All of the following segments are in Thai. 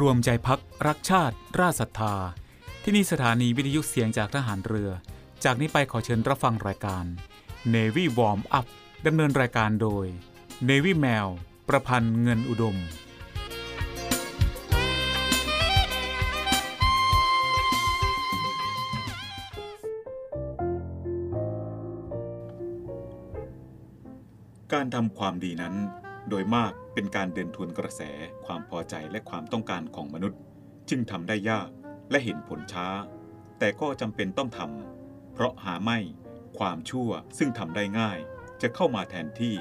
รวมใจพักรักชาติ ราศรัทธา ที่นี่สถานีวิทยุเสียงจากทหารเรือ จากนี้ไปขอเชิญรับฟังรายการ Navy Warm Up ดำเนินรายการโดย Navy แมว ประพันธ์เงินอุดมการทำความดีนั้น โดยมากเป็นการเดินทวนกระแสความพอใจและความต้องการของมนุษย์ จึงทำได้ยากและเห็นผลช้า แต่ก็จำเป็นต้องทำเพราะหาไม่ ความชั่วซึ่งทำได้ง่าย จะเข้ามาแทนที่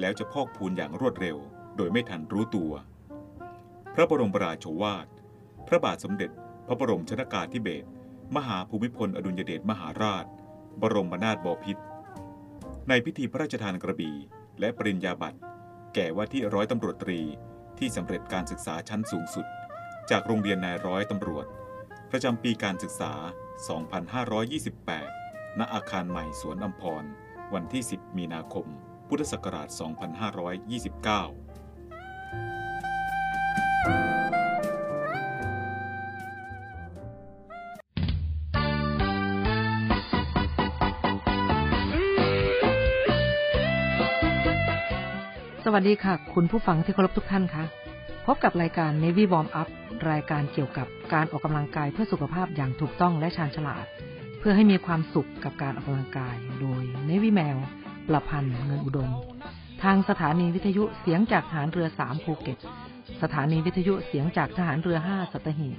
แล้วจะพอกพูนอย่างรวดเร็ว โดยไม่ทันรู้ตัว พระบรมราโชวาท พระบาทสมเด็จ พระบรมชนากาธิเบศรมหาภูมิพลอดุลยเดชมหาราช บรมนาถบพิตรในพิธีพระราชทานกระบี่และปริญญาบัตร แก่ว่าที่ร้อยตำรวจตรีที่สำเร็จการศึกษาชั้นสูงสุด จากโรงเรียนนายร้อยตำรวจ ประจำปีการศึกษา 2528 ณ อาคารใหม่สวนอัมพร วันที่ 10 มีนาคม พุทธศักราช 2529 วัสดีค่ะ คุณผู้ฟังที่เคารพทุกท่านคะพบกับรายการ Navy Warm Up รายการเกี่ยวกับการออกกำลังกายเพื่อสุขภาพอย่างถูกต้องและชาญฉลาด เพื่อให้มีความสุขกับการออกกำลังกาย โดย Navy แมว ประพันธ์เงินอุดม ทางสถานีวิทยุเสียงจากฐานเรือ3ภูเก็ต สถานีวิทยุเสียงจากทหารเรือ5สัตหีบ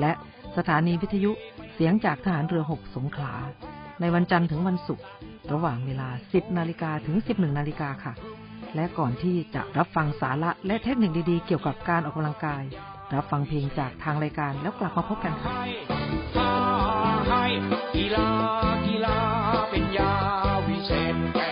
และสถานีวิทยุเสียงจากทหารเรือ6สงขลา ในวันจันทร์ถึงวันศุกร์ระหว่างเวลา 10นาฬิกาถึง 11นาฬิกาค่ะ และก่อนที่จะรับฟังสาระและเทคนิคดีๆ เกี่ยวกับการออกกำลังกาย รับฟังเพลงจากทางรายการแล้วกลับมาพบกันค่ะให้กีฬากีฬาเป็นยาวิเศษ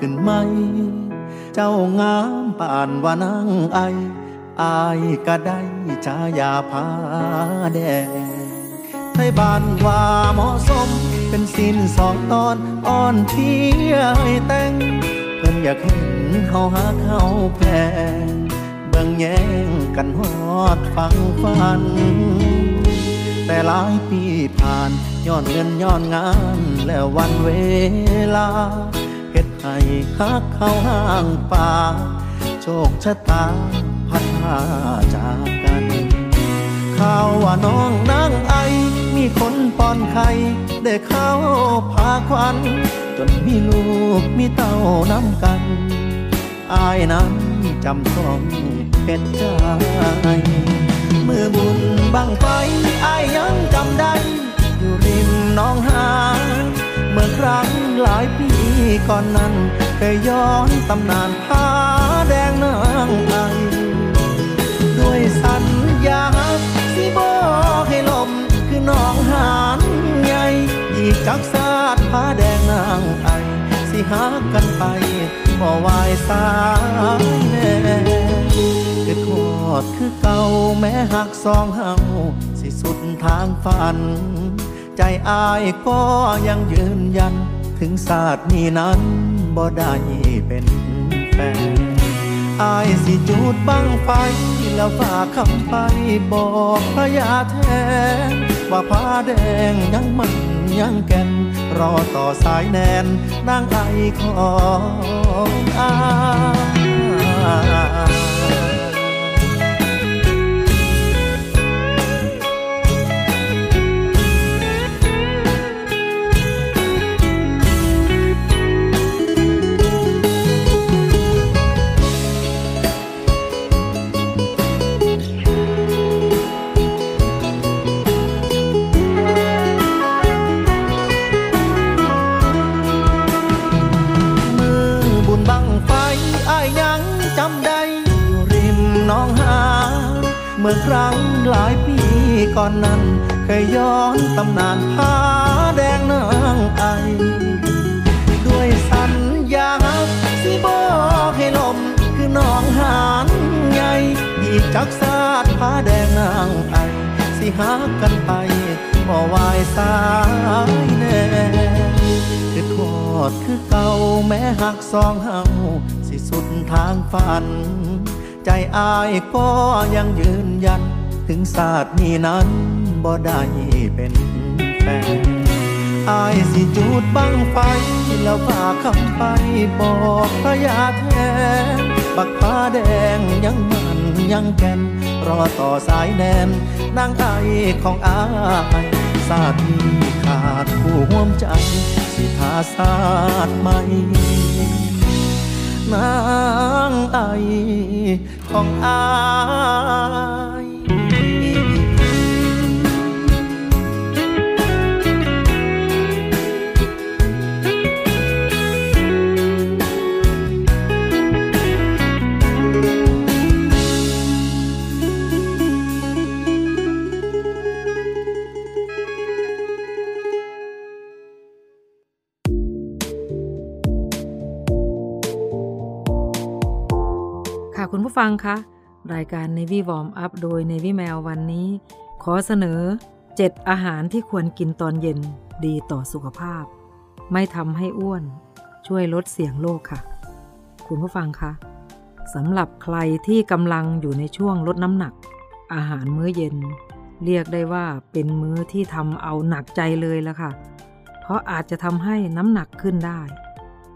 ขึ้นไหม เจ้างามป่านว่านางไอ อายก็ได้ชายาพาแดงไทยบ้านว่าเหมาะสม เป็นสินสองตอนอ่อนเที่ยให้แต่งเพิ่นอยากเห็นเขาหาเขาแพงเบิ่งแย่งกันฮอดฟังฟัน แต่หลายปีผ่านย้อนเงินย้อนงานแล้ววันเวลา ให้ฮักเข้าห้างป่า โชคชะตาพัดพาจากกันข่าวว่าน้องนางไอ มีคนป้อนไข่ได้เข้าพาควัน จนมีลูกมีเต้าน้ำกัน อายนั้นจำต้องเป็นใจมือบุญบังไฟอายยังจำได้ อยู่ริมน้องหา มื่อครั้งหลายปีก่อนนั้นเคยย้อนตำนานผ้าแดงนางไอด้วยสัญญาสิบอกให้ลมคือน้องหานใหญ่อีกจักสาดผ้าแดงนางไอสิหากันไปบ่วายสายแน่คือทอดคือเก่าแม้หักสองเฮาสิสุดทางฝัน ใจอายก็ยังยืนยัน ถึงศาสตร์นี้นั้นบ่ได้เป็นแฟนอายสิจูดบังไฟ แล้วฝากคำไปบอกพระยาแทน ว่าผ้าแดงยังมันยังแก่น รอต่อสายแนนนางไอของอาย มื่อครั้งหลายปีก่อนนั้น เคยย้อนตำนานผ้าแดงนางไอ ด้วยสัญญาสิบอกให้ลมคือน้องหานใหญ่อีจักสาดผ้าแดงนางไอ สิหากันไปบ่วายสายแน่คือทอดคือเก่าแม้หักสองเฮาสิสุดทางฝัน ใจอายก็ยังยืนยัน ถึงศาสตร์นี้นั้นบ่ได้เป็นแฟนอายสิจูดบังไฟ แล้วฝากคำไปบอกพระยาแทนบักผ้าแดงยังมันยังแก่น รอต่อสายแนนนางไอของอายศาสตร์นี้ขาดผู้ห่วมใจ สิทาศาสตร์ใหม่ นางไอของอา ผู้ฟังคะ รายการ Navy Warm Up โดย Navy Mail วันนี้ ขอเสนอ 7 อาหารที่ควรกินตอนเย็นดีต่อสุขภาพ ไม่ทำให้อ้วน ช่วยลดเสี่ยงโรคค่ะ คุณผู้ฟังคะสำหรับใครที่กำลังอยู่ในช่วงลดน้ำหนัก อาหารมื้อเย็น เรียกได้ว่าเป็นมื้อที่ทำเอาหนักใจเลยละค่ะ เพราะอาจจะทำให้น้ำหนักขึ้นได้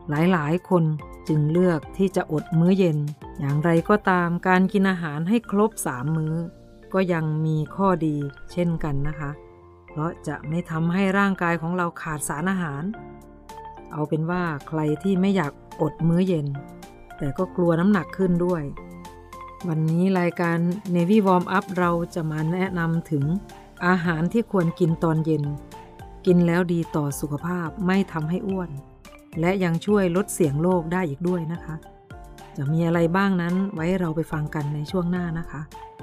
หลายๆ คน จึงเลือกที่จะอดมื้อเย็น อย่างไรก็ตามการกินอาหารให้ครบสามมื้อ ก็ยังมีข้อดีเช่นกันนะคะ เพราะจะไม่ทำให้ร่างกายของเราขาดสารอาหาร เอาเป็นว่าใครที่ไม่อยากอดมื้อเย็น แต่ก็กลัวน้ำหนักขึ้นด้วย วันนี้รายการ Navy Warm Up เราจะมาแนะนำถึงอาหารที่ควรกินตอนเย็น กินแล้วดีต่อสุขภาพไม่ทำให้อ้วน และยังช่วยลดเสียงโลกได้อีกด้วยนะคะ จะมีอะไรบ้างนั้นไว้เราไปฟังกันในช่วงหน้านะคะ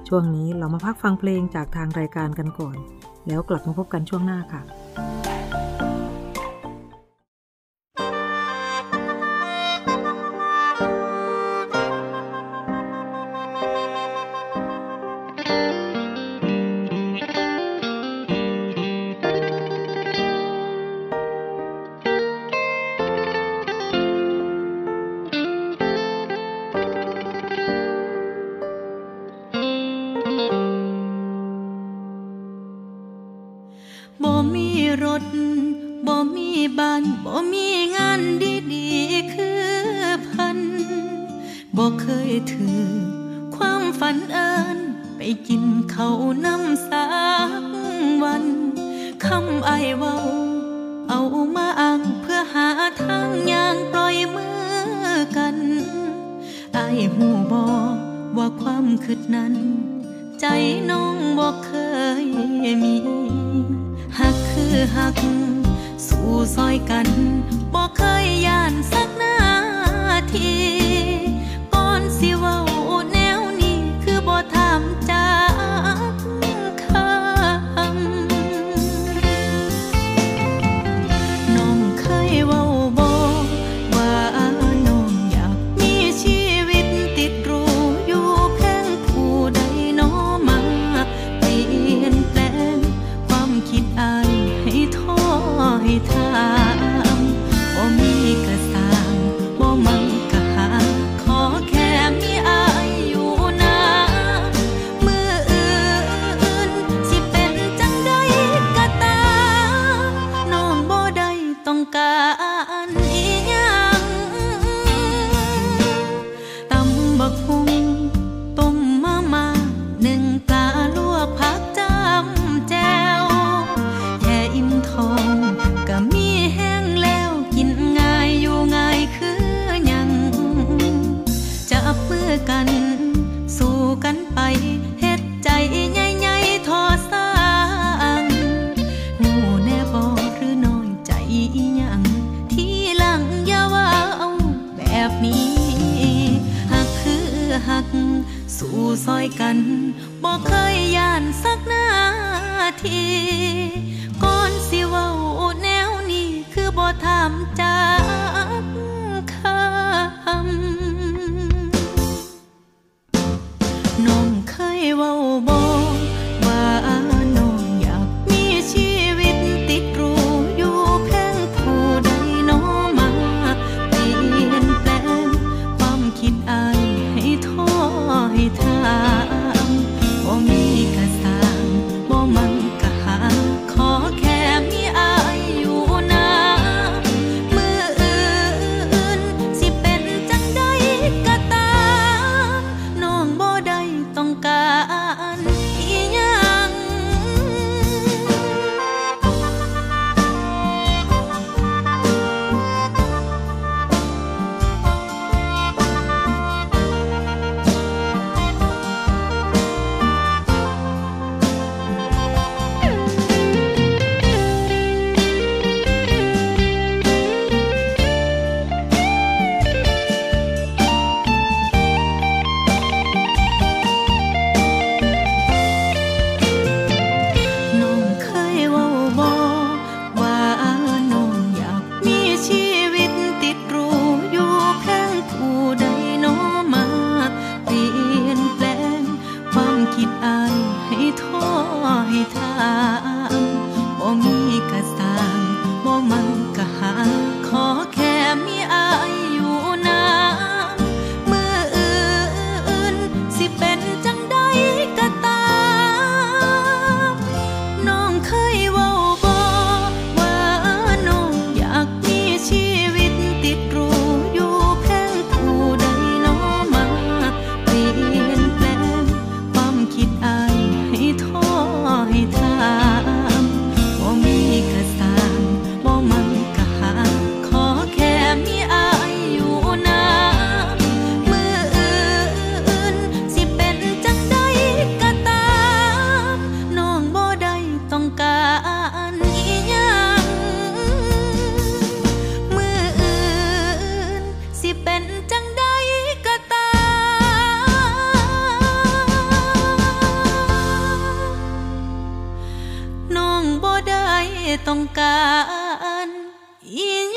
ช่วงนี้เรามาพักฟังเพลงจากทางรายการกันก่อน แล้วกลับมาพบกันช่วงหน้าค่ะ ต้องการอิน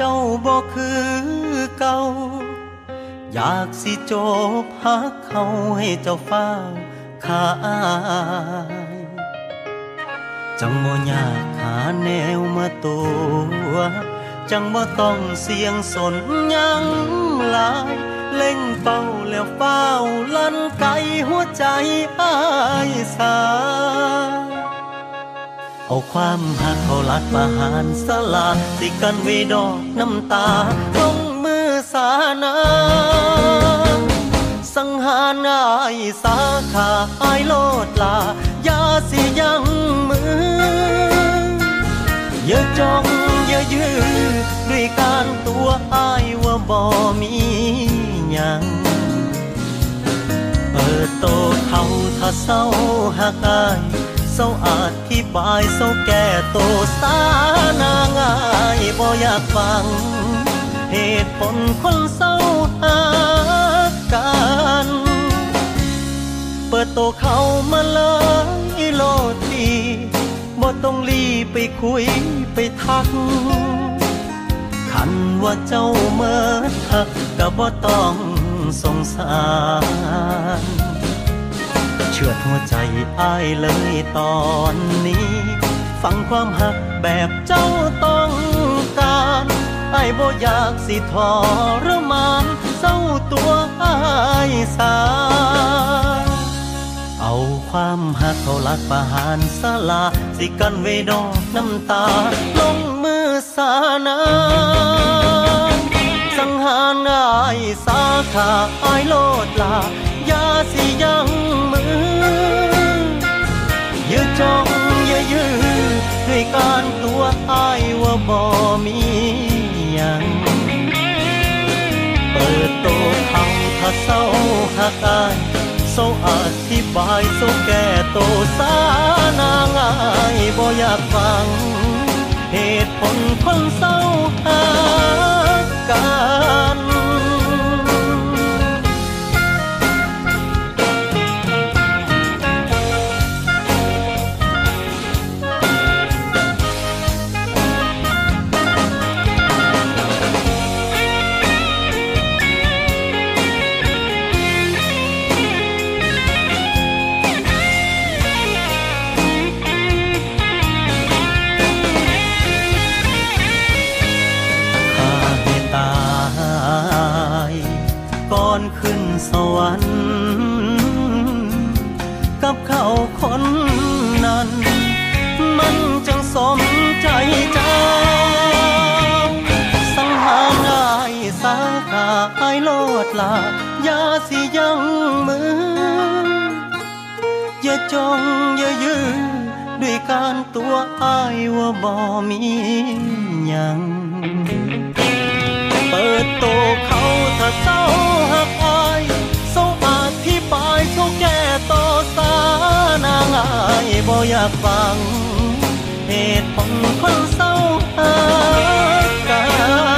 เจ้าบ่คือเก่า อยากสิจบหักเขาให้เจ้าฟ้าขายจังบ่อยากหาแนวมาตัว จังบ่ต้องเสี่ยงสนยังหลาย เล่งเป้าแล้วเฝ้าลั่นไกหัวใจอายสา เอาความหักเขาลัดประหารสลาดติกันไวีดอกน้ำตาลงมือสานาสังหารอายสาขาอายโลดลายาสิยังมืออย่าจ้องอย่ายื้อด้วยการตัวอายว่าบ่มีหยังเปิดโตเขาถ้าเศร้าหักอาย ศร้าอาธิบายเศร้าแก่โตสานางายบ่อยากฟัง เหตุผลคนเศร้าหากันเปิดโตเขามาเลยโลดดีบ่ต้องรีไปคุยไปทัก คันว่าเจ้าเมิดหักก็บ่ต้องสงสาร ชื่อหัวใจอ้ายเลยตอนนี้ ฟังความหักแบบเจ้าต้องการอ้ายบ่อยากสิทรมานเศร้าตัวสา เอาความหักเขาลักประหารสลา สิกันไว้ดอกน้ำตา ลงมือสานาสังหารอายสาขาอายโลดลา ยาสิยังมือยืดจ้องอย่ายื้อด้วยการตัวอายว่าบ่มียังเปิดโตเขาถ้าเศร้าหักอายเศร้าอธิบายเศร้าแก่โตสานางอายบ่อยากฟัง เหตุผลคนเศร้าหักกัน สวรรค์กับเขาคนนั้น มันจังสมใจเจ้า สังหารอายสาขาอายโลดลายาสิยังมือ อย่าจองอย่ายื้อด้วยการตัวอายว่าบ่มีหยัง เปิดโตเขาถ้าเศร้า บ่อยากฟัง เหตุผลคนเศร้าหากัน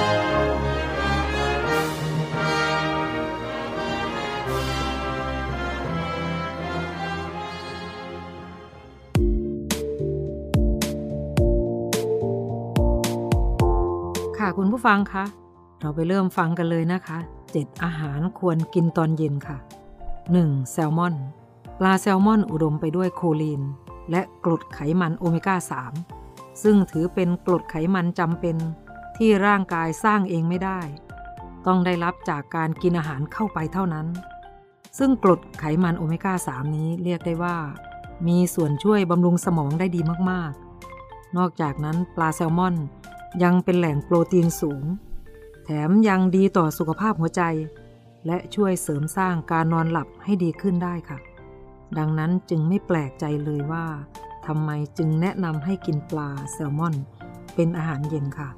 คุณผู้ฟังคะ เราไปเริ่มฟังกันเลยนะคะเจ็ดอาหารควรกินตอนเย็นค่ะ 1. แซลมอน ปลาแซลมอนอุดมไปด้วยโคลีน และกรดไขมันโอเมก้า 3 ซึ่งถือเป็นกรดไขมันจำเป็นที่ร่างกายสร้างเองไม่ได้ ต้องได้รับจากการกินอาหารเข้าไปเท่านั้น ซึ่งกรดไขมันโอเมก้า 3 นี้เรียกได้ว่า มีส่วนช่วยบำรุงสมองได้ดีมากๆ นอกจากนั้นปลาแซลมอน ยังเป็นแหล่งโปรตีนสูง แถมยังดีต่อสุขภาพหัวใจ และช่วยเสริมสร้างการนอนหลับให้ดีขึ้นได้ค่ะ ดังนั้นจึงไม่แปลกใจเลยว่าทำไมจึงแนะนำให้กินปลาแซลมอน เป็นอาหารเย็นค่ะ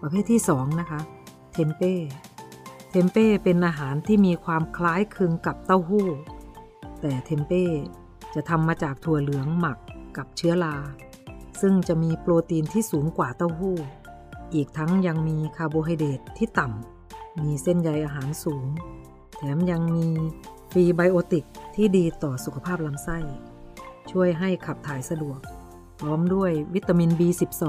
ประเภทที่ 2 นะคะ เทมเป้เทมเป้เป็นอาหารที่มีความคล้ายคลึงกับเต้าหู้ แต่เทมเป้จะทำมาจากถั่วเหลืองหมักกับเชื้อรา ซึ่งจะมีโปรตีนที่สูงกว่าเต้าหู้ อีกทั้งยังมีคาร์โบไฮเดรตที่ต่ำ มีเส้นใยอาหารสูง แถมยังมีพรีไบโอติกที่ดีต่อสุขภาพลำไส้ ช่วยให้ขับถ่ายสะดวก พร้อมด้วยวิตามิน B12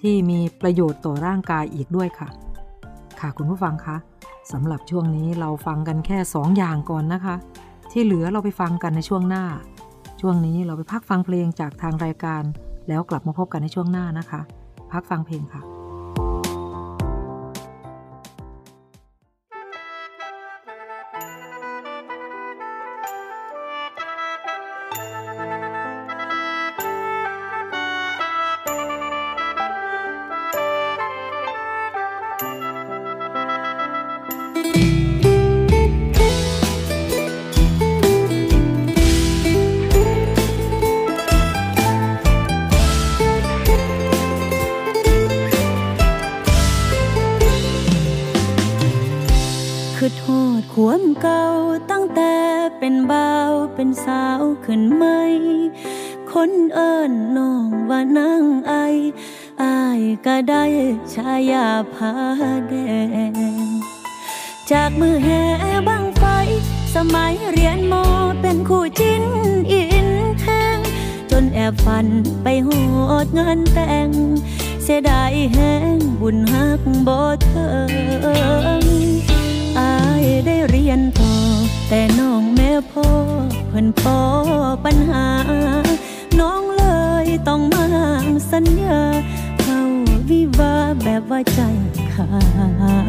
ที่มีประโยชน์ต่อร่างกายอีกด้วยค่ะ ค่ะคุณผู้ฟังคะสำหรับช่วงนี้เราฟังกันแค่ 2 อย่างก่อนนะคะ ที่เหลือเราไปฟังกันในช่วงหน้า ช่วงนี้เราไปพักฟังเพลงจากทางรายการ แล้วกลับมาพบกันในช่วงหน้านะคะ พักฟังเพลงค่ะ พิ่นปอปัญหา น้องเลยต้องมาสัญญาเข้าวิวาแบบว่าใจขา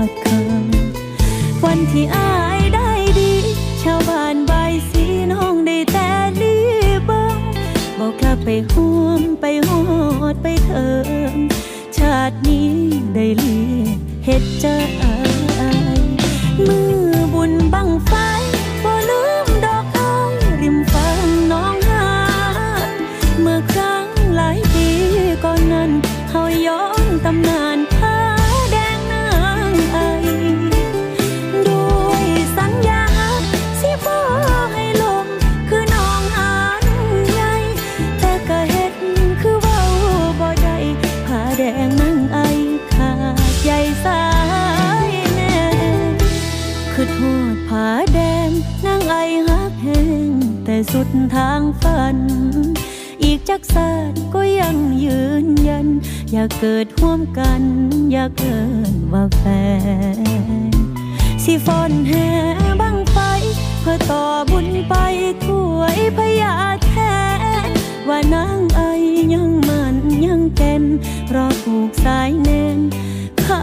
ดคำวันที่อายได้ดี ชาวบ้านบายสีน้องได้แต่ลีเบิงบอกกลับไปห่วมไปหอดไปเถิงชาตินี้ได้เลียเฮ็ดใจมือบุญบังฟบ่ จักศาสตร์ก็ยังยืนยัน อยากเกิดร่วมกัน อยากเกินว่าแฟนสิฟอนแห่บังไฟ เพื่อต่อบุญไปถ้วยพยาแทน ว่านางไอยังมันยังแก่นรอผูกสายแน่นผ้า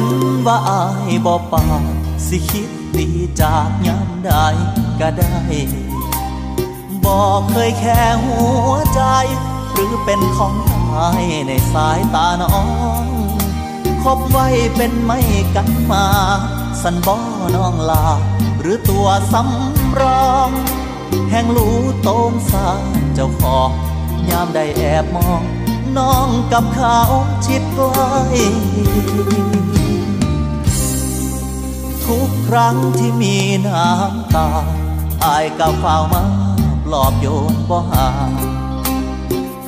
นเห็นว่าอายบ่ปากสิคิดดีจากยามใดก็ได้ บอกเคยแค่หัวใจ หรือเป็นของตายในสายตาน้องคบไว้เป็นไม่กันมา สันบ่อน้องลา หรือตัวสำรอง แห่งรู้โตมสาเจ้าของยามได้แอบมอง น้องกับเขาชิดใกล้ ทุกครั้งที่มีน้ำตาอายก็เฝ้ามาปลอบโยนบ่หา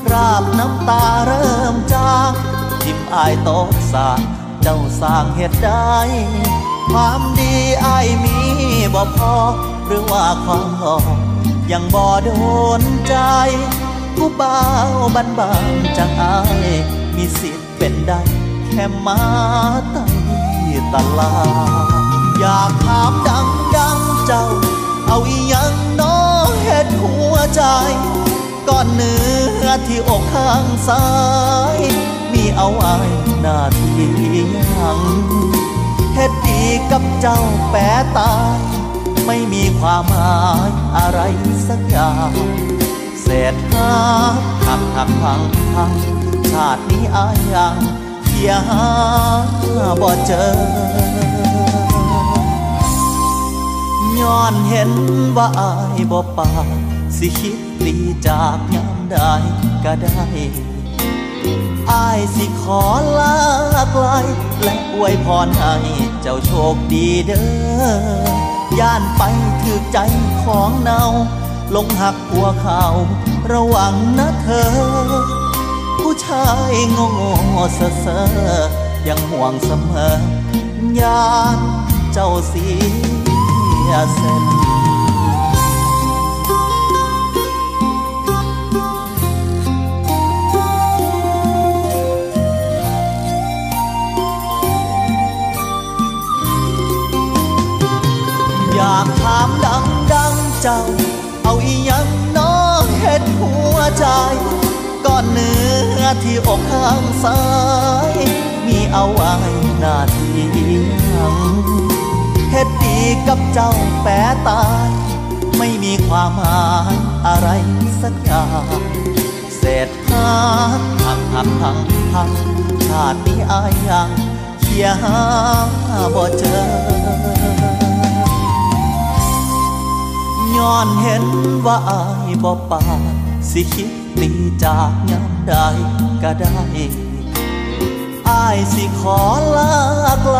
คราบน้ำตาเริ่มจางทิมอายโตสาเจ้าสร้างเหตุได้ความดีอายมีบ่พอ หรือว่าความหลอกยังบ่โดนใจผู้บ่าบันบานจังอายมีสิทธิ์เป็นได้แค่มาใต้งตลาด อยากถามดังดังเจ้า เอาอีหยังน้อเฮ็ดหัวใจก้อนเนื้อที่อกข้างซ้าย มีเอาไว้หน้าที่ยังเฮ็ดดีกับเจ้าแปรตาย ไม่มีความหมายอะไรสักอย่างเศษหาหักหักพังพังชาตินี้อายยังเพียหาบ่เจอ ย้อนเห็นว่าอายบ่ปากสิคิดดีจากยามใดก็ได้อายสิขอลาไกลและอวยพรให้เจ้าโชคดีเด้อย่านไปถือใจของเนาลงหักหัวเขาระวังนะเธอ ผู้ชายโง่เซ่อเซ่อยังห่วงเสมอ ยานเจ้าสี ยเส้นอยากถามดังดังเจ้า เอาอีหยังน้องเฮ็ดหัวใจก้อนเนื้อที่อกข้างซ้าย มีเอาไว้หน้าที่ยัง เฮ็ดดีกับเจ้าแปตาย ไม่มีความหมายอะไรสักอย่างเศษหาหักหักพังพังชาตินี้อายยังเคียหาบ่เจอย้อนเห็นว่าอายบ่ปากสิคิดตีจากยามใดก็ได้ายสิขอลาไกล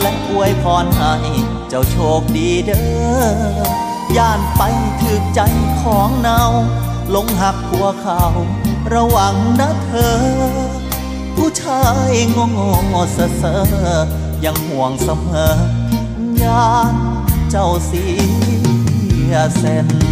และอวยพรให้เจ้าโชคดีเด้อย่านไปถึกใจของเนาลงหักหัวเขา ระวังนะเธอ ผู้ชายโง่โง่เซ่อเซ่อยังห่วงเสมอยานเจ้าเสียเส้น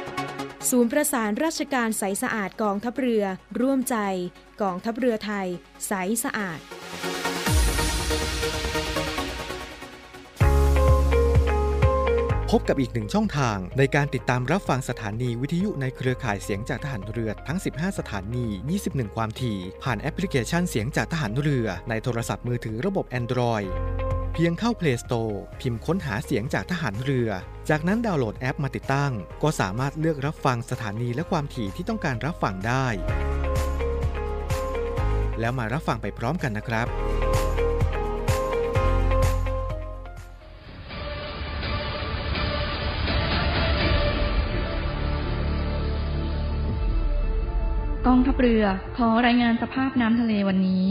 ศูนย์ประสานราชการใสสะอาดกองทัพเรือ ร่วมใจ กองทัพเรือไทย ใสสะอาด พบกับอีกหนึ่งช่องทางในการติดตามรับฟังสถานีวิทยุในเครือข่ายเสียงจากทหารเรือทั้ง 15 สถานี 21 ความถี่ ผ่านแอปพลิเคชันเสียงจากทหารเรือในโทรศัพท์มือถือระบบ Android เพียงเข้า Play Store พิมพ์ค้นหาเสียงจากทหารเรือ จากนั้นดาวน์โหลดแอปมาติดตั้ง ก็สามารถเลือกรับฟังสถานีและความถี่ที่ต้องการรับฟังได้ แล้วมารับฟังไปพร้อมกันนะครับกองทัพเรือขอรายงานสภาพน้ำทะเลวันนี้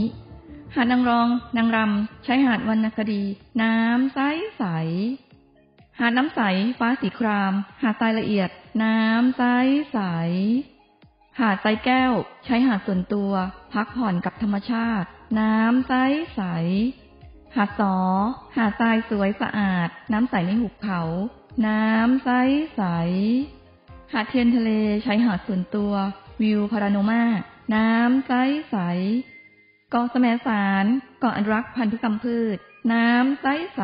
หาดนางรอง นางรำใช้หาดวรรณคดี น้ำใสใส หาดน้ำใส ฟ้าสีคราม หาดทรายละเอียด น้ำใสใส หาดทรายแก้ว ใช้หาดส่วนตัว พักผ่อนกับธรรมชาติ น้ำใสใส หาดสอ หาดทรายสวยสะอาด น้ำใสในหุบเขา น้ำใสใส หาดเทียนทะเลใช้หาดส่วนตัว วิวพาราโนมา น้ำใสใส เกาะแสมสารเกาะอนุรักษ์พันธุกรรมพืช น้ำใสใส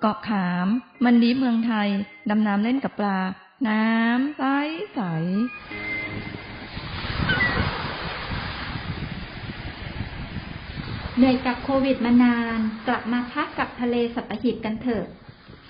เกาะขาม มันดีเมืองไทย ดำน้ำเล่นกับปลา น้ำใสใสเหนื่อยกับโควิดมานาน กลับมาพักกับทะเลสัตหีบกันเถอะ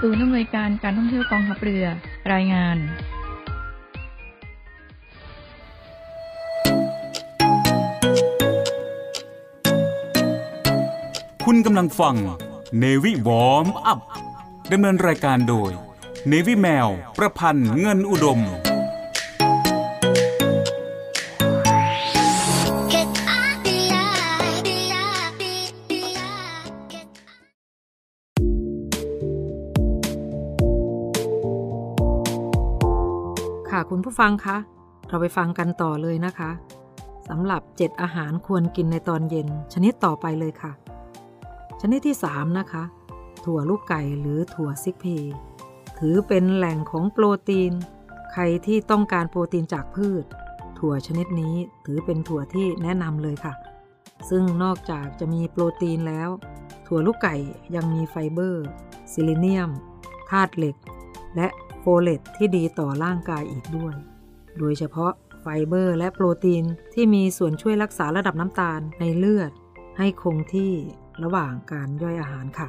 ศูนย์อำนวยการการท่องเที่ยวกองทัพเรือ รายงาน คุณกำลังฟังเนวิวอมอัพดำเนินรายการโดยเนวิแมว ประพันธ์เงินอุดม ผู้ฟังคะ เราไปฟังกันต่อเลยนะคะสำหรับ 7 อาหารควรกินในตอนเย็น ชนิดต่อไปเลยค่ะ ชนิดที่ 3 นะคะ ถั่วลูกไก่หรือถั่วซิกเพ ถือเป็นแหล่งของโปรตีน ใครที่ต้องการโปรตีนจากพืช ถั่วชนิดนี้ถือเป็นถั่วที่แนะนำเลยค่ะ ซึ่งนอกจากจะมีโปรตีนแล้ว ถั่วลูกไก่ยังมีไฟเบอร์ ซีลีเนียม ธาตุเหล็ก และโฟเลตที่ดีต่อร่างกายอีกด้วย โดยเฉพาะไฟเบอร์และโปรตีนที่มีส่วนช่วยรักษาระดับน้ำตาลในเลือด ให้คงที่ระหว่างการย่อยอาหารค่ะ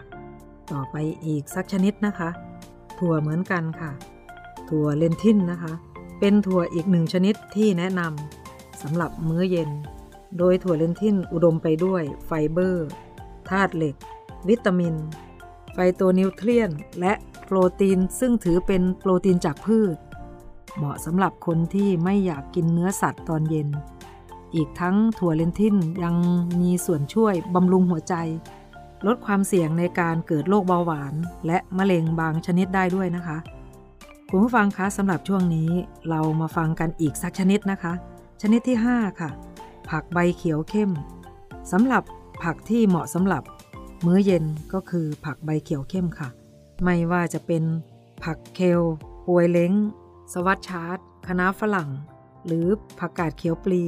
ต่อไปอีกสักชนิดนะคะ ถั่วเหมือนกันค่ะ ถั่วเลนทิลนะคะ เป็นถั่วอีกหนึ่งชนิดที่แนะนำสำหรับมื้อเย็น โดยถั่วเลนทิลอุดมไปด้วยไฟเบอร์ธาตุเหล็ก วิตามิน ไฟโตนิวเทรียน และ โปรตีนซึ่งถือเป็นโปรตีนจากพืช เหมาะสำหรับคนที่ไม่อยากกินเนื้อสัตว์ตอนเย็น อีกทั้งถั่วเลนทินยังมีส่วนช่วยบำรุงหัวใจ ลดความเสี่ยงในการเกิดโรคเบาหวาน และมะเร็งบางชนิดได้ด้วยนะคะคุณผู้ฟังคะสำหรับช่วงนี้เรามาฟังกันอีกสักชนิดนะคะ ชนิดที่ 5 ค่ะ ผักใบเขียวเข้มสำหรับผักที่เหมาะสำหรับมื้อเย็นก็คือผักใบเขียวเข้มค่ะ ไม่ว่าจะเป็นผักเคลปวยเล้ง สวิสชาร์ด คะน้าฝรั่ง หรือผักกาดเขียวปลี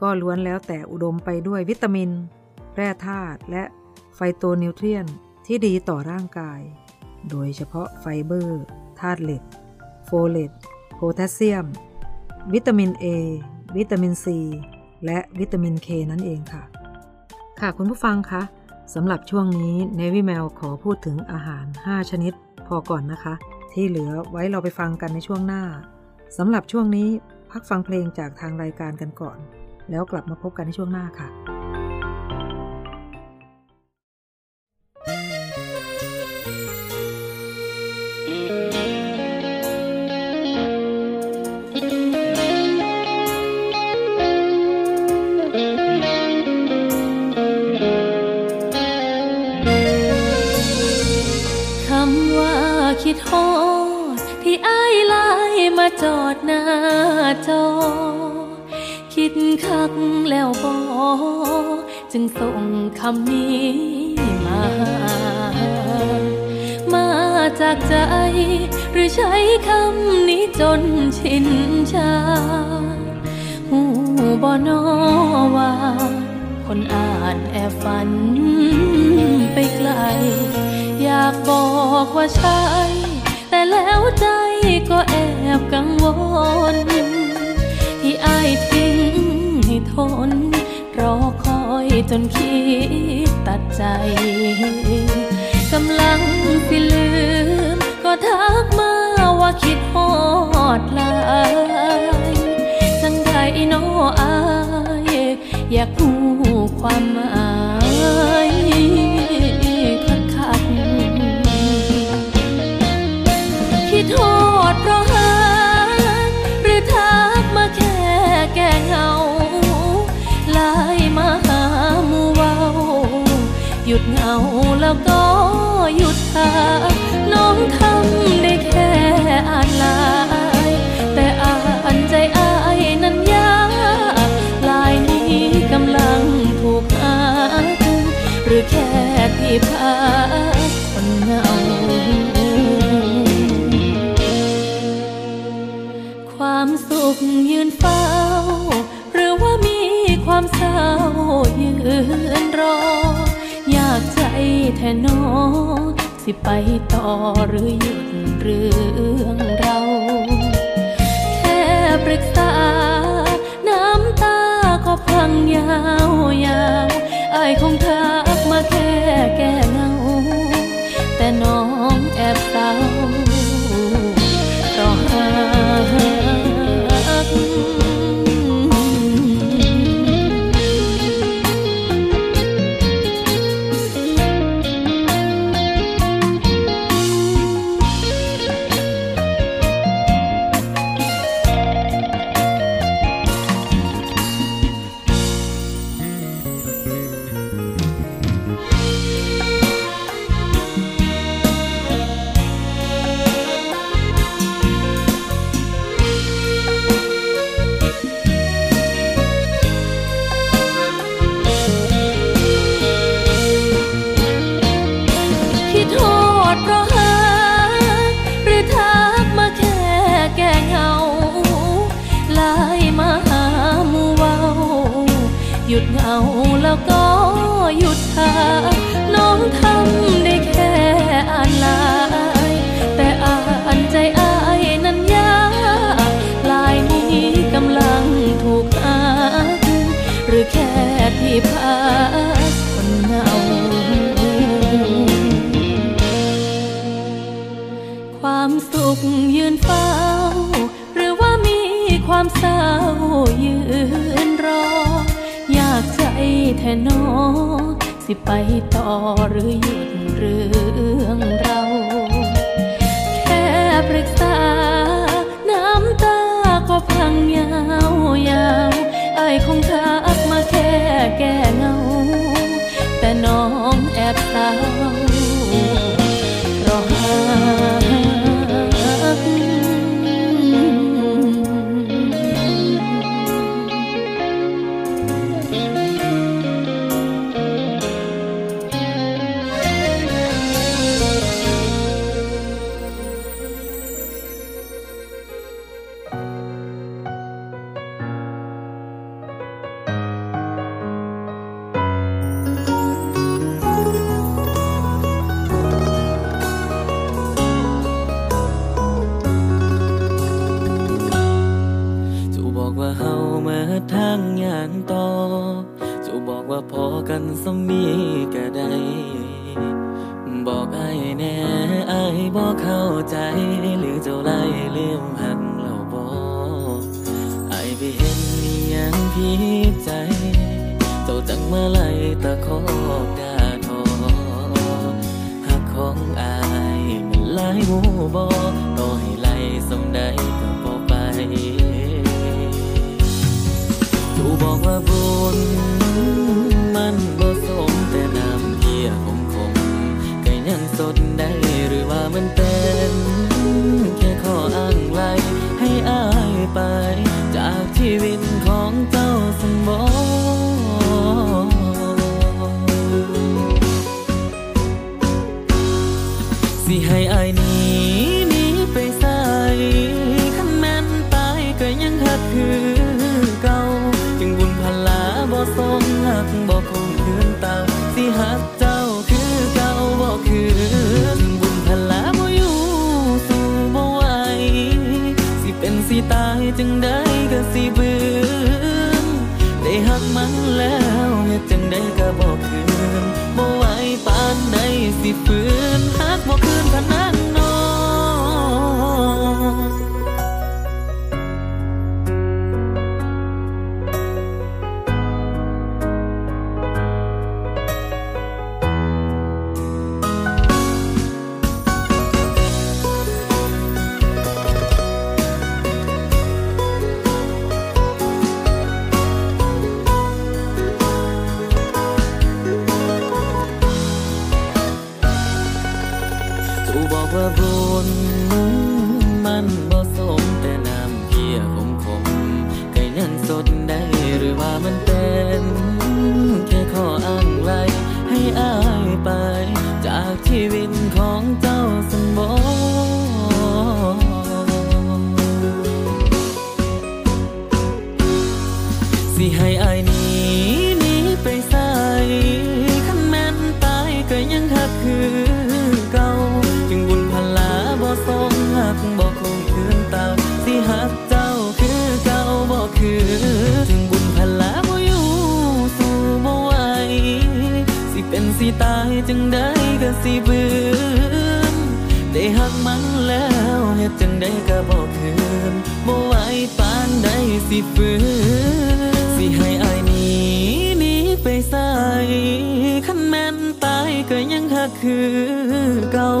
ก็ล้วนแล้วแต่อุดมไปด้วยวิตามิน แร่ธาตุและไฟโตนิวเทรียนท์ที่ดีต่อร่างกาย โดยเฉพาะไฟเบอร์ธาตุเหล็ก โฟเลตโพแทสเซียม วิตามิน A วิตามิน C และวิตามิน K นั่นเองค่ะ ค่ะคุณผู้ฟังคะ สำหรับช่วงนี้เนวิแมวขอพูดถึงอาหาร 5 ชนิด พอก่อนนะคะ ที่เหลือไว้เราไปฟังกันในช่วงหน้าสำหรับช่วงนี้พักฟังเพลงจากทางรายการกันก่อน แล้วกลับมาพบกันในช่วงหน้าค่ะ จอดหน้าจอ คิดคักแล้วบอจึงส่งคำนี้มา มาจากใจ หรือใช้คำนี้จนชินชาหูบอนอว่า คนอ่านแอบฝันไปไกล อยากบอกว่าใช่ แต่แล้วใจ บกังวล ที่อายทิ้งให้ทน รอคอยจนคิดตัดใจ กำลังสิลืม ก็ทักมาว่าคิดฮอดหลายจังใดโนอาย อยากรู้ความหมาย แล้วก็หยุดหาน้องทำได้แค่อ่านลายแต่อ่านใจอายนั้นยากลายนี้กำลังถูกหาหรือแค่ที่พาคนเหงาความสุขยืนเฝ้า หรือว่ามีความเศร้ายืนรอ แทนน้องสิไปต่อหรือหยุดเรื่องเราแค่ปรึกษา น้ำตาก็พังยาวยาวไอายคงทักมาแค่แก้เงา แต่น้องแอบเศร้าว ไปต่อหรือหยุดเรื่อ คือเก่าจึงบุญพลาบ่สมหักบ่คงคืนเต่าสิหักเจ้าคือเก่าบ่คือจึงบุญพลาบ่อยู่สู่บ่ไหวสิเป็นสิตายจึงได้ก็สิเบืนได้หักมันแล้วเฮ็ดจังได้ก็บ่ มันแล้วเฮ็ดจังได้ก็บ่คืนบ่ไหวปานใดสิฝืนสิให้อายหนีหนีไปใส่คันแม่นตายก็ยังหักคือเก่า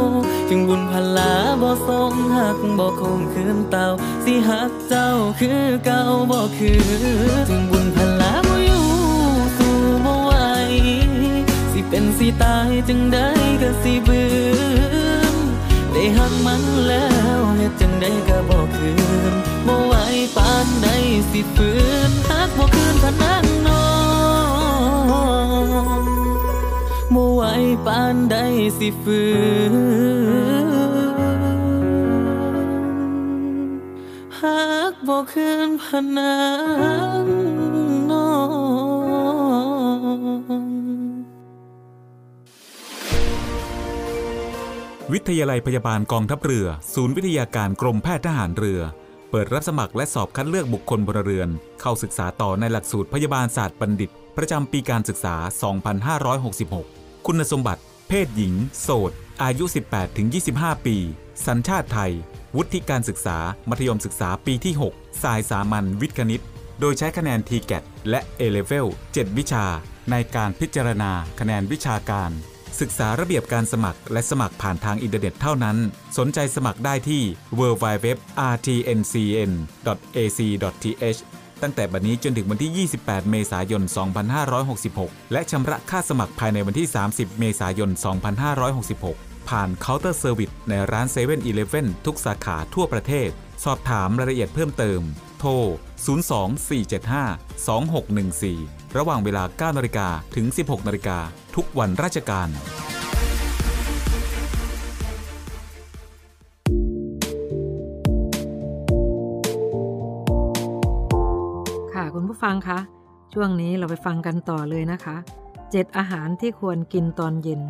จึงบุญพลาบ่สมหักบ่คงคืนเต่าสิหักเจ้าคือเก่าบ่คือจึงบุญพลาบ่อยู่สู่บ่ไหวสิเป็นสิตายจึงได้ก็สิเบืน ได้หักมันแล้วเฮ็ดจังได้ก็บ่คืนบ่ไหวปานใดสิฝืนหักบ่คืนพนันนอนบ่ไหวปานใดสิฝืนหักบ่คืนพนัน วิทยาลัยพยาบาลกองทัพเรือ ศูนย์วิทยาการกรมแพทย์ทหารเรือ เปิดรับสมัครและสอบคัดเลือกบุคคลพลเรือน เข้าศึกษาต่อในหลักสูตรพยาบาลศาสตร์บัณฑิต ประจำปีการศึกษา 2566 คุณสมบัติ เพศหญิง โสด อายุ 18-25 ปี สัญชาติไทย วุฒิการศึกษา มัธยมศึกษาปีที่ 6 สายสามัญวิทย์คณิต โดยใช้คะแนน t g a t และ A-Level 7 วิชา ในการพิจารณาคะแนนวิชาการ ศึกษาระเบียบการสมัคร และสมัครผ่านทางอินเทอร์เน็ตเท่านั้น สนใจสมัครได้ที่ www.rtncn.ac.th ตั้งแต่บัดนี้จนถึงวันที่ 28 เมษายน 2566 และชำระค่าสมัครภายในวันที่ 30 เมษายน 2566 ผ่านเคาน์เตอร์เซอร์วิสในร้าน7 e เ e ่ e อทุกสาขาทั่วประเทศ สอบถามรายละเอียดเพิ่มเติม โทร 024752614 ระหว่างเวลา 9นาฬิกาถึง 16นาฬิกาทุกวันราชการ ค่ะคุณผู้ฟังคะ ช่วงนี้เราไปฟังกันต่อเลยนะคะเจ็ดอาหารที่ควรกินตอนเย็น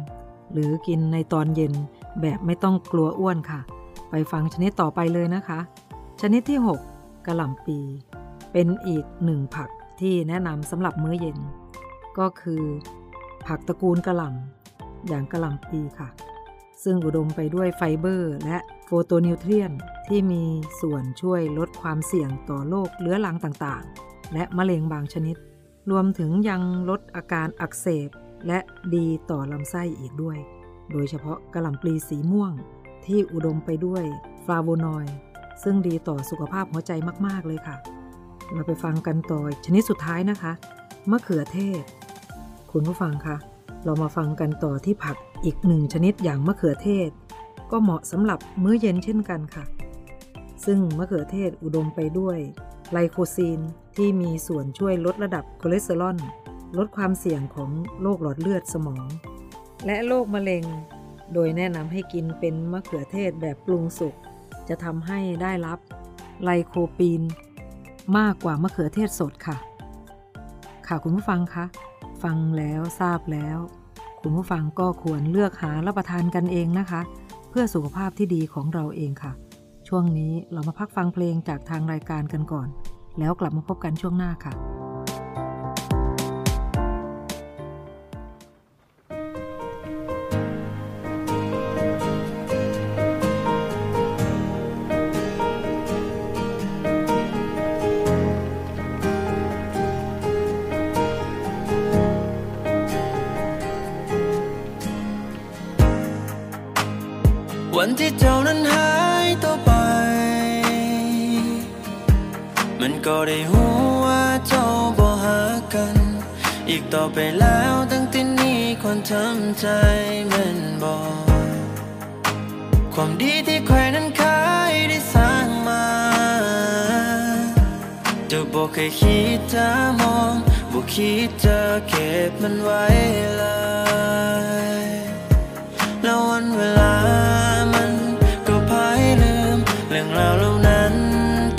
หรือกินในตอนเย็นแบบไม่ต้องกลัวอ้วนค่ะ ไปฟังชนิดต่อไปเลยนะคะ ชนิดที่ 6 กระหล่ำปี เป็นอีกหนึ่งผักที่แนะนำสำหรับมื้อเย็น ก็คือ ผักตระกูลกระหล่ำอย่างกระหล่ำปีค่ะ ซึ่งอุดมไปด้วยไฟเบอร์ และโฟโตนิวเทรียนที่มีส่วนช่วยลดความเสี่ยงต่อโรคเรื้อรังต่างๆ และมะเร็งบางชนิด รวมถึงยังลดอาการอักเสบและดีต่อลำไส้อีกด้วย โดยเฉพาะกระหล่ำปลีสีม่วงที่อุดมไปด้วยฟลาโวนอยด์ ซึ่งดีต่อสุขภาพหัวใจมากๆเลยค่ะ เราไปฟังกันต่อชนิดสุดท้ายนะคะมะเขือเทศ คุณผู้ฟังคะเรามาฟังกันต่อที่ผักอีกหนึ่งชนิดอย่างมะเขือเทศ ก็เหมาะสำหรับมื้อเย็นเช่นกันค่ะ ซึ่งมะเขือเทศอุดมไปด้วยไลโคปีนที่มีส่วนช่วยลดระดับคอเลสเตอรอลลดความเสี่ยงของโรคหลอดเลือดสมอง และโรคมะเร็ง โดยแนะนำให้กินเป็นมะเขือเทศแบบปรุงสุก จะทำให้ได้รับไลโคปีน มากกว่ามะเขือเทศสดค่ะ ค่ะคุณผู้ฟังคะฟังแล้วทราบแล้ว คุณผู้ฟังก็ควรเลือกหารับประทานกันเองนะคะ เพื่อสุขภาพที่ดีของเราเองค่ะ ช่วงนี้เรามาพักฟังเพลงจากทางรายการกันก่อน แล้วกลับมาพบกันช่วงหน้าค่ะ วันที่เจ้านั้นหายตัวไป มันก็ได้หูว่าเจ้าบ่หากัน อีกต่อไปแล้วตั้งแต่นี้ควรทำใจแมันบอกความดีที่ใครนั้นเคยได้สร้างมาเจะบอกเคยคิดจะมองบอกคิดจะเก็บมันไว้เลยแล้ววันเวลา ราวเหล่านั้น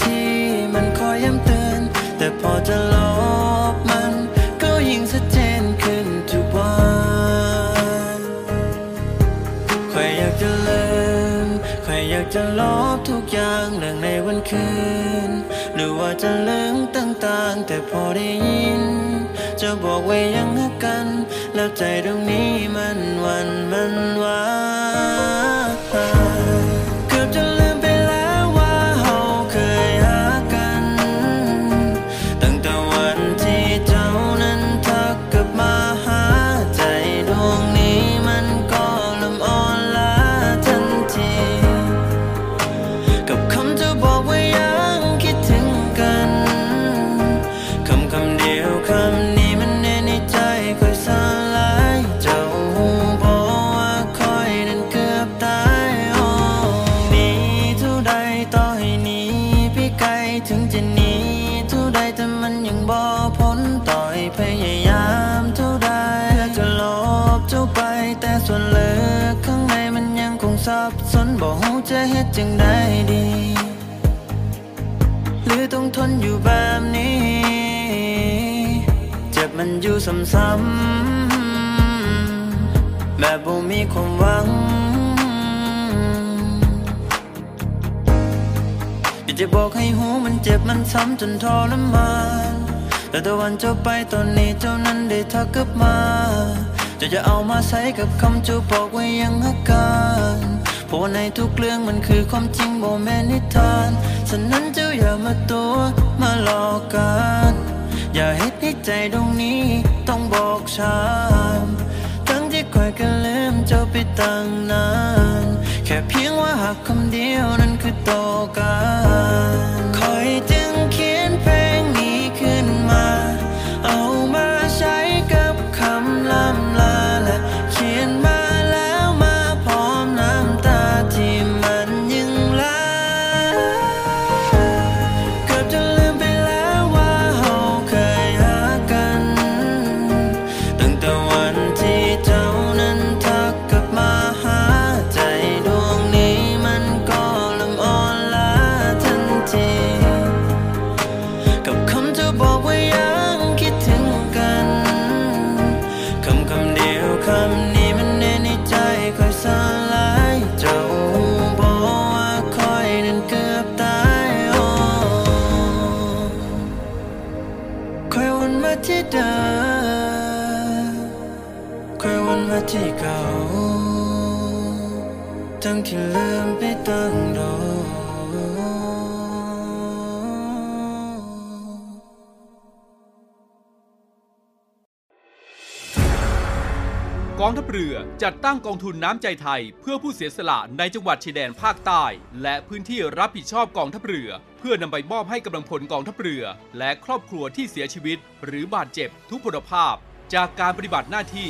ที่มันคอยย้ำเตือน แต่พอจะลบมัน ก็ยิ่งชัดเจนขึ้นทุกวันใครอยากจะลืมใครอยากจะลบทุกอย่างเรื่องในวันคืน หรือว่าจะลืมต่างๆ แต่พอได้ยิน จะบอกไว้ยังฮักกัน แล้วใจตรงนี้มันวันมันวาเบสนบอกหูจะเฮ็ดจังได้ดี หรือต้องทนอยู่แบบนี้ เจ็บมันอยู่ซ้ำๆแบบบ่มีความหวังอยากจะบอกให้หูมันเจ็บมันซ้ำจนทรมานแต่ตะวันเจ้าไปตอนนี้เจ้านั้นได้ทักกลับมาจะจะเอามาใช้กับคำจูบอกไว้ยังอาการ เพราะในทุกเรื่องมันคือความจริงโบแมนนิทานฉะนั้นเจ้าอย่ามาตัวมาหลอกกัน อย่าเฮ็ดให้ใจตรงนี้ต้องบอกช้ำทั้งที่คอยกันลืมเจ้าไปตั้งนาน แค่เพียงว่าหักคำเดียวนั้นคือโตกัน ที่ลืมไปตั้งรอกองทัพเรือจัดตั้งกองทุนน้ำใจไทย เพื่อผู้เสียสละในจังหวัดชายแดนภาคใต้ และพื้นที่รับผิดชอบกองทัพเรือ เพื่อนำไปมอบให้กำลังพลกองทัพเรือ และครอบครัวที่เสียชีวิต หรือบาดเจ็บทุกพลภาพ จากการปฏิบัติหน้าที่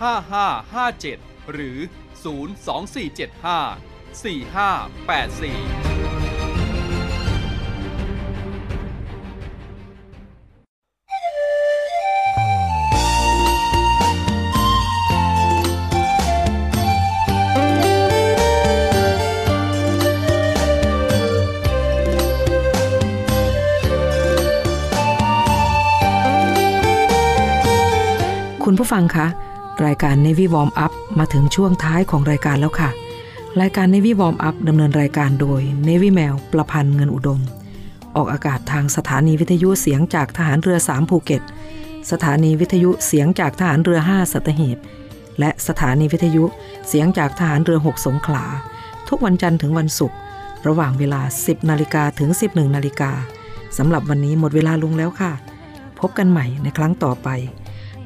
5557 หรือ 02475 4584คุณผู้ฟังคะ รายการ Navy Warm Up มาถึงช่วงท้ายของรายการแล้วค่ะ รายการ Navy Warm Up ดำเนินรายการโดย Navy แมวประพันธ์เงินอุดม ออกอากาศทางสถานีวิทยุเสียงจากทหารเรือ 3 ภูเก็ต สถานีวิทยุเสียงจากทหารเรือ 5 สัตหีบ และสถานีวิทยุเสียงจากทหารเรือ 6 สงขลา ทุกวันจันทร์ถึงวันศุกร์ระหว่างเวลา 10 นาฬิกาถึง 11 นาฬิกาสำหรับวันนี้หมดเวลาลงแล้วค่ะ พบกันใหม่ในครั้งต่อไป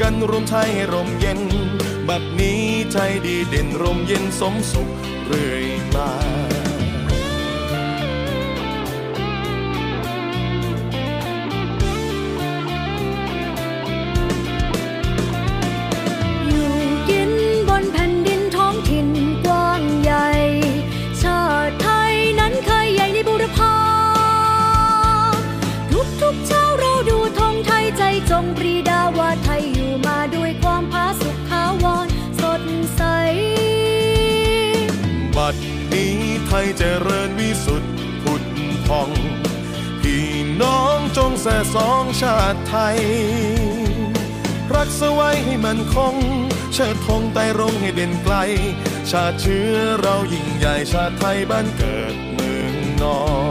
กันรวมไทยให้ร่มเย็น บัดนี้ไทยดีเด่นร่มเย็นสมสุขเรื่อยมา ริญวิสุทธิ์ผุดพอง พี่น้องจงแส่สองชาติไทย รักรักษาไว้ให้มันคง เชิดธงไต่รงให้เด่นไกล ชาติเชื้อเรายิ่งใหญ่ชาติไทยบ้านเกิดเมืองนอน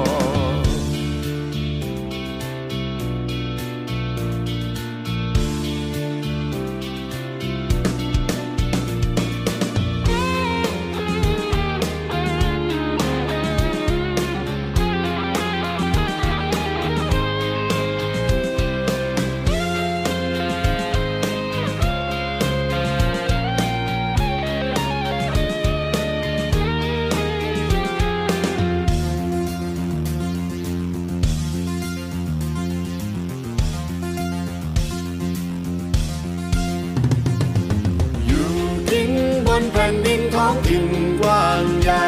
ถิ่นกว้างใหญ่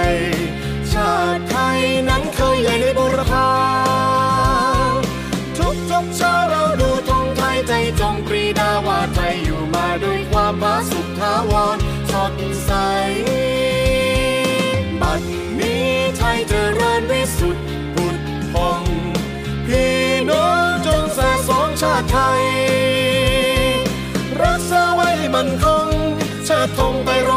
ชาติไทยนั้นเคยใหญ่ในบุรพาทุกทุกเช้าเราดูธงไทยใจจงปรีดาว่าไทยอยู่มาด้วยความผาสุกทาวรสดใส บัดนี้ไทยเจริญวิสุทธิ์ผุดพองพี่น้องจงแสสองชาติไทย รักษาไว้ให้มันคงชาติธงไปรอ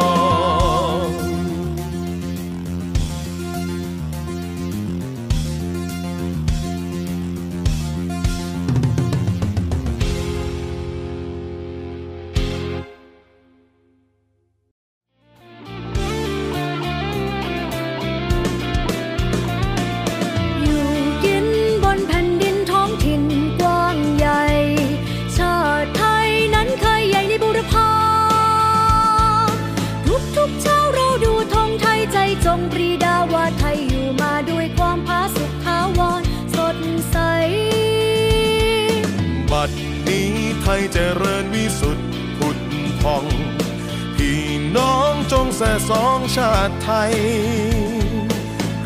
ส่สองชาติไทย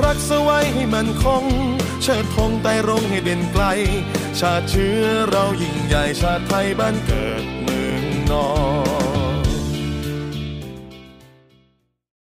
รักสไว้ให้มันคง เชิดธงไต่รงให้เด่นไกล ชาติเชื้อเรายิ่งใหญ่ชาติไทยบ้านเกิดเมืองนอน